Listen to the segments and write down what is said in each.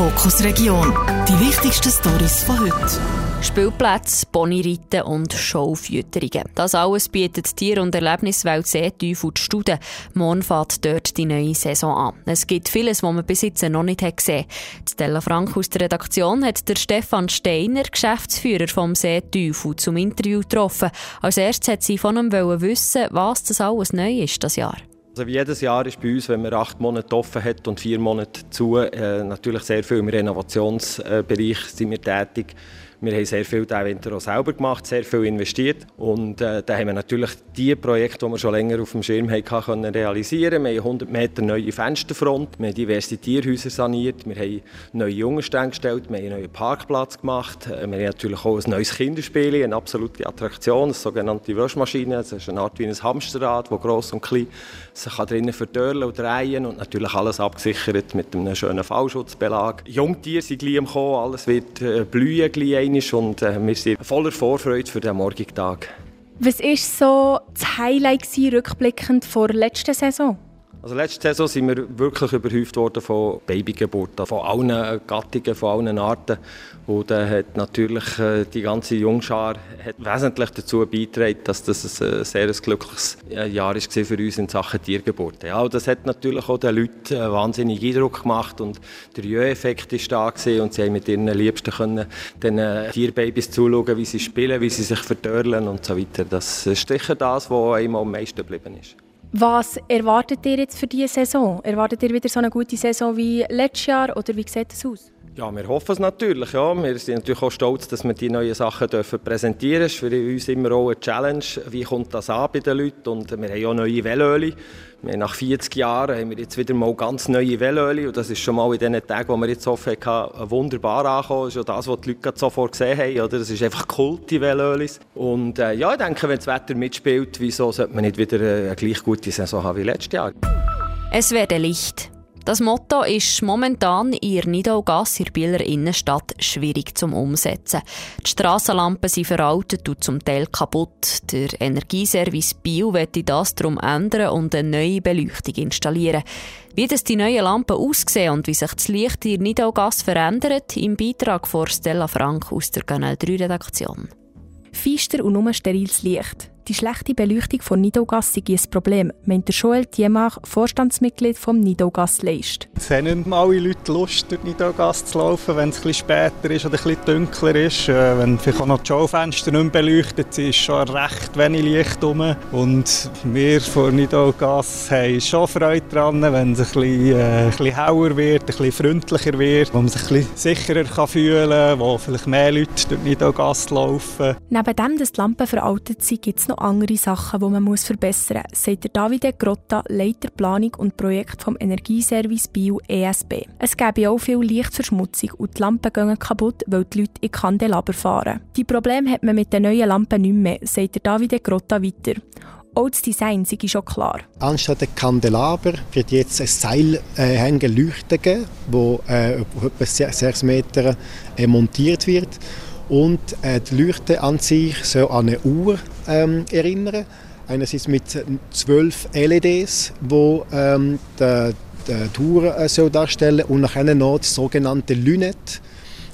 Fokus Region. Die wichtigsten Stories von heute. Spielplätze, Ponyreiten und Showfütterungen. Das alles bietet Tier- und Erlebniswelt Seetief und Studen. Morgen fährt dort die neue Saison an. Es gibt vieles, was man bis jetzt noch nicht gesehen hat. Stella Frank aus der Redaktion hat der Stefan Steiner, Geschäftsführer vom Seeteufel, zum Interview getroffen. Als erstes hat sie von ihm wissen, was das alles neu ist das Jahr. Also wie jedes Jahr ist bei uns, wenn man acht Monate offen hat und vier Monate zu, äh, natürlich sehr viel im Renovationsbereich sind wir tätig. Wir haben sehr viel diesen Winter auch selber gemacht, sehr viel investiert. Und äh, da haben wir natürlich die Projekte, die wir schon länger auf dem Schirm hatten, können realisieren. Wir haben 100 Meter neue Fensterfront, wir haben diverse Tierhäuser saniert, wir haben neue Jungstände gestellt, wir haben einen neuen Parkplatz gemacht. Äh, wir haben natürlich auch ein neues Kinderspiel, eine absolute Attraktion, eine sogenannte Waschmaschine. Das ist eine Art wie ein Hamsterrad, das gross und klein sich drinnen verdörlen und drehen und natürlich alles abgesichert mit einem schönen Fallschutzbelag. Jungtiere sind gleich am Kommen, alles wird äh, blühen gleich und äh, wir sind voller Vorfreude für den morgigen Tag. Was war so das Highlight rückblickend vor der letzten Saison? Also letzte Saison sind wir wirklich überhäuft worden von Babygeburten, von allen Gattungen, von allen Arten. Und da hat natürlich äh, die ganze Jungschar hat wesentlich dazu beigetragen, dass das ein sehr glückliches äh, Jahr war für uns in Sachen Tiergeburten. Ja, das hat natürlich auch den Leuten einen wahnsinnigen Eindruck gemacht und der Jö-Effekt war da und sie haben mit ihren Liebsten können den Tierbabys zuschauen, wie sie spielen, wie sie sich verdörlen und so weiter. Das ist sicher das, was einem am meisten geblieben ist. Was erwartet ihr jetzt für diese Saison? Erwartet ihr wieder so eine gute Saison wie letztes Jahr oder wie sieht es aus? Ja, wir hoffen es natürlich. Ja. Wir sind natürlich auch stolz, dass wir die neuen Sachen dürfen präsentieren dürfen. Für uns immer auch eine Challenge. Wie kommt das an bei den Leuten? Und wir haben auch neue Velöli. Nach 40 Jahren haben wir jetzt wieder mal ganz neue Velöli. Und das ist schon mal in den Tagen, wo wir jetzt offen hatten, wunderbar angekommen. Das ist das, was die Leute sofort gesehen haben. Oder? Das ist einfach Kult, die Velölis. Und äh, ja, ich denke, wenn das Wetter mitspielt, wieso sollte man nicht wieder eine gleich gute Saison haben wie letztes Jahr? Es werde Licht. Das Motto ist momentan in der Nidaugasse in der Bieler Innenstadt schwierig zum Umsetzen. Die Strassenlampen sind veraltet und zum Teil kaputt. Der Energieservice Bio wird das darum ändern und eine neue Beleuchtung installieren. Wie das die neuen Lampen aussehen und wie sich das Licht in der Nidaugasse verändert, im Beitrag von Stella Frank aus der Kanal 3 Redaktion. Feister und nur steriles Licht. Die schlechte Beleuchtung von Nidogas sei ein Problem, meint der Joel Diemach, Vorstandsmitglied vom Nidogas Leist. Es haben nicht alle Leute Lust, durch Nidogas zu laufen, wenn es etwas später ist oder etwas dunkler ist. Äh, wenn vielleicht auch noch die Schaufenster nicht beleuchtet sind, ist schon recht wenig Licht rum. Und wir von Nidogas haben schon Freude daran, wenn es ein bisschen, äh, ein bisschen heller wird, ein bisschen freundlicher wird, wo man sich ein bisschen sicherer kann fühlen kann, wo vielleicht mehr Leute durch Nidogas laufen. Neben dem, dass die Lampen veraltet sind, gibt es noch andere Sachen, die man muss verbessern muss, sagt Davide Grotta, Leiter Planung und Projekt vom Energieservice Bio ESB. Es gäbe auch viel Lichtverschmutzung und die Lampen gehen kaputt, weil die Leute in Kandelaber fahren. Die Probleme hat man mit den neuen Lampen nicht mehr, sagt Davide Grotta weiter. Auch das Design sei schon klar. Anstatt der Kandelaber wird jetzt ein Seilhänge Leuchte geben, wo äh, etwa 6 Meter äh, montiert wird. Und äh, die Leuchte an sich soll an eine Uhr ähm, erinnern. Einerseits mit zwölf LEDs, die ähm, die, die Tour äh, soll darstellen und nachher noch die sogenannte Lünette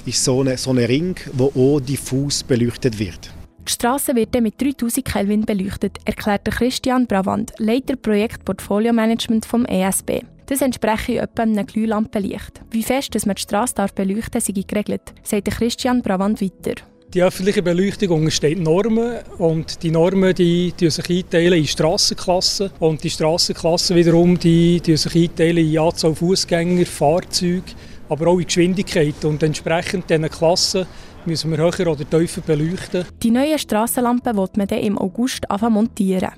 ist so ein so eine Ring, wo auch diffus beleuchtet wird. Die Straße wird mit 3000 Kelvin beleuchtet, erklärt Christian Bravand, Leiter Projekt Portfolio Management vom ESB. Das entspreche etwa einem Glühlampenlicht. Wie fest dass man die Straße darf beleuchten darf, sei geregelt, sagt Christian Bravand weiter. Die öffentliche Beleuchtung untersteht Normen und die Normen die, die sich einteilen in Strassenklassen und die Strassenklassen wiederum die, die sich einteilen in Anzahl Fußgänger, Fahrzeuge, aber auch in Geschwindigkeit und entsprechend diesen Klassen müssen wir höher oder tiefer beleuchten. Die neuen Strassenlampen wird man dann im August montieren.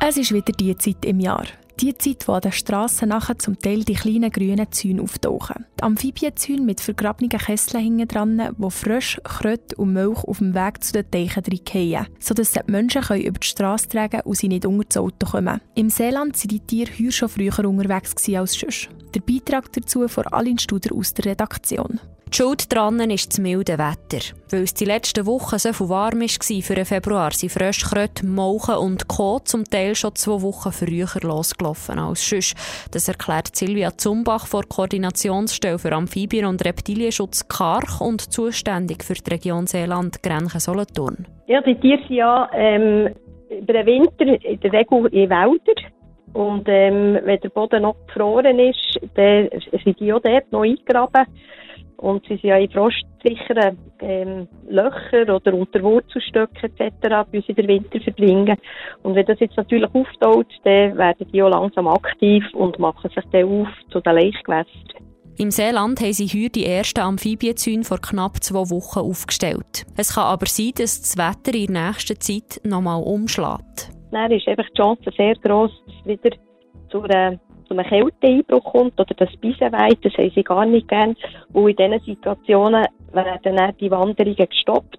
Es ist wieder die Zeit im Jahr. Die Zeit, wo an den Strassen nachher zum Teil die kleinen grünen Zäune auftauchen. Die Amphibienzäune mit vergrabenen Kesseln hinten dran, wo Frösche, Kröte und Milch auf dem Weg zu den Teichen fallen, sodass die Menschen über die Straße tragen und sie nicht unter das Auto kommen. Im Seeland waren die Tiere heuer schon früher unterwegs als sonst. Der Beitrag dazu von Alin Studer aus der Redaktion. Die Schuld dran ist das milde Wetter. Weil es die letzten Wochen so viel warm war für den Februar, sind Fröschkröte, Molchen und Co. zum Teil schon zwei Wochen früher losgelaufen als sonst. Das erklärt Silvia Zumbach vor Koordinationsstelle für Amphibien- und Reptilienschutz Karch und zuständig für die Region Seeland, Grenchen Solothurn. Ja, die Tiere sind ja ähm, über den Winter in der Regel in Wäldern. Und ähm, wenn der Boden noch gefroren ist, dann sind die auch dort noch eingegraben. Und sie sind ja in frostsicheren ähm, Löchern oder unter Wurzelstöcken etc. bis in den Winter verbringen. Und wenn das jetzt natürlich auftaut, dann werden die auch langsam aktiv und machen sich dann auf zu den Laichgewässern. Im Seeland haben sie heute die ersten Amphibienzäune vor knapp zwei Wochen aufgestellt. Es kann aber sein, dass das Wetter in der nächsten Zeit nochmal umschlägt. Dann ist einfach die Chance sehr gross, dass es wieder zu einer zu einem Kälteeinbruch kommt oder das Beisenweid, das haben sie gar nicht gern. Und in diesen Situationen werden dann die Wanderungen gestoppt.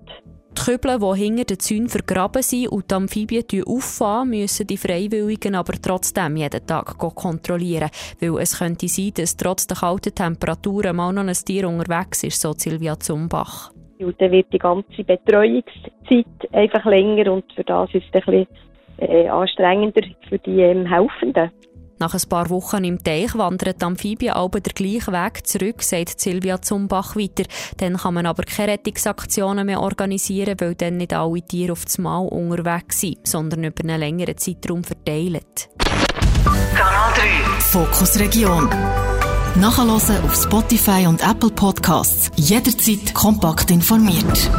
Die Kübel, die hinter den Zäunen vergraben sind und die Amphibien auffahren, müssen die Freiwilligen aber trotzdem jeden Tag kontrollieren. Weil es könnte sein, dass trotz der kalten Temperaturen mal noch ein Tier unterwegs ist, so Silvia Zumbach. Und dann wird die ganze Betreuungszeit einfach länger und für das ist es ein bisschen äh, anstrengender für die ähm, Helfenden. Nach ein paar Wochen im Teich wandern die Amphibien aber den gleichen Weg zurück, sagt Silvia Zumbach weiter. Dann kann man aber keine Rettungsaktionen mehr organisieren, weil dann nicht alle Tiere auf das Mal unterwegs sind, sondern über einen längeren Zeitraum verteilt. Kanal 3 Fokus Region. Nachhören auf Spotify und Apple Podcasts. Jederzeit kompakt informiert.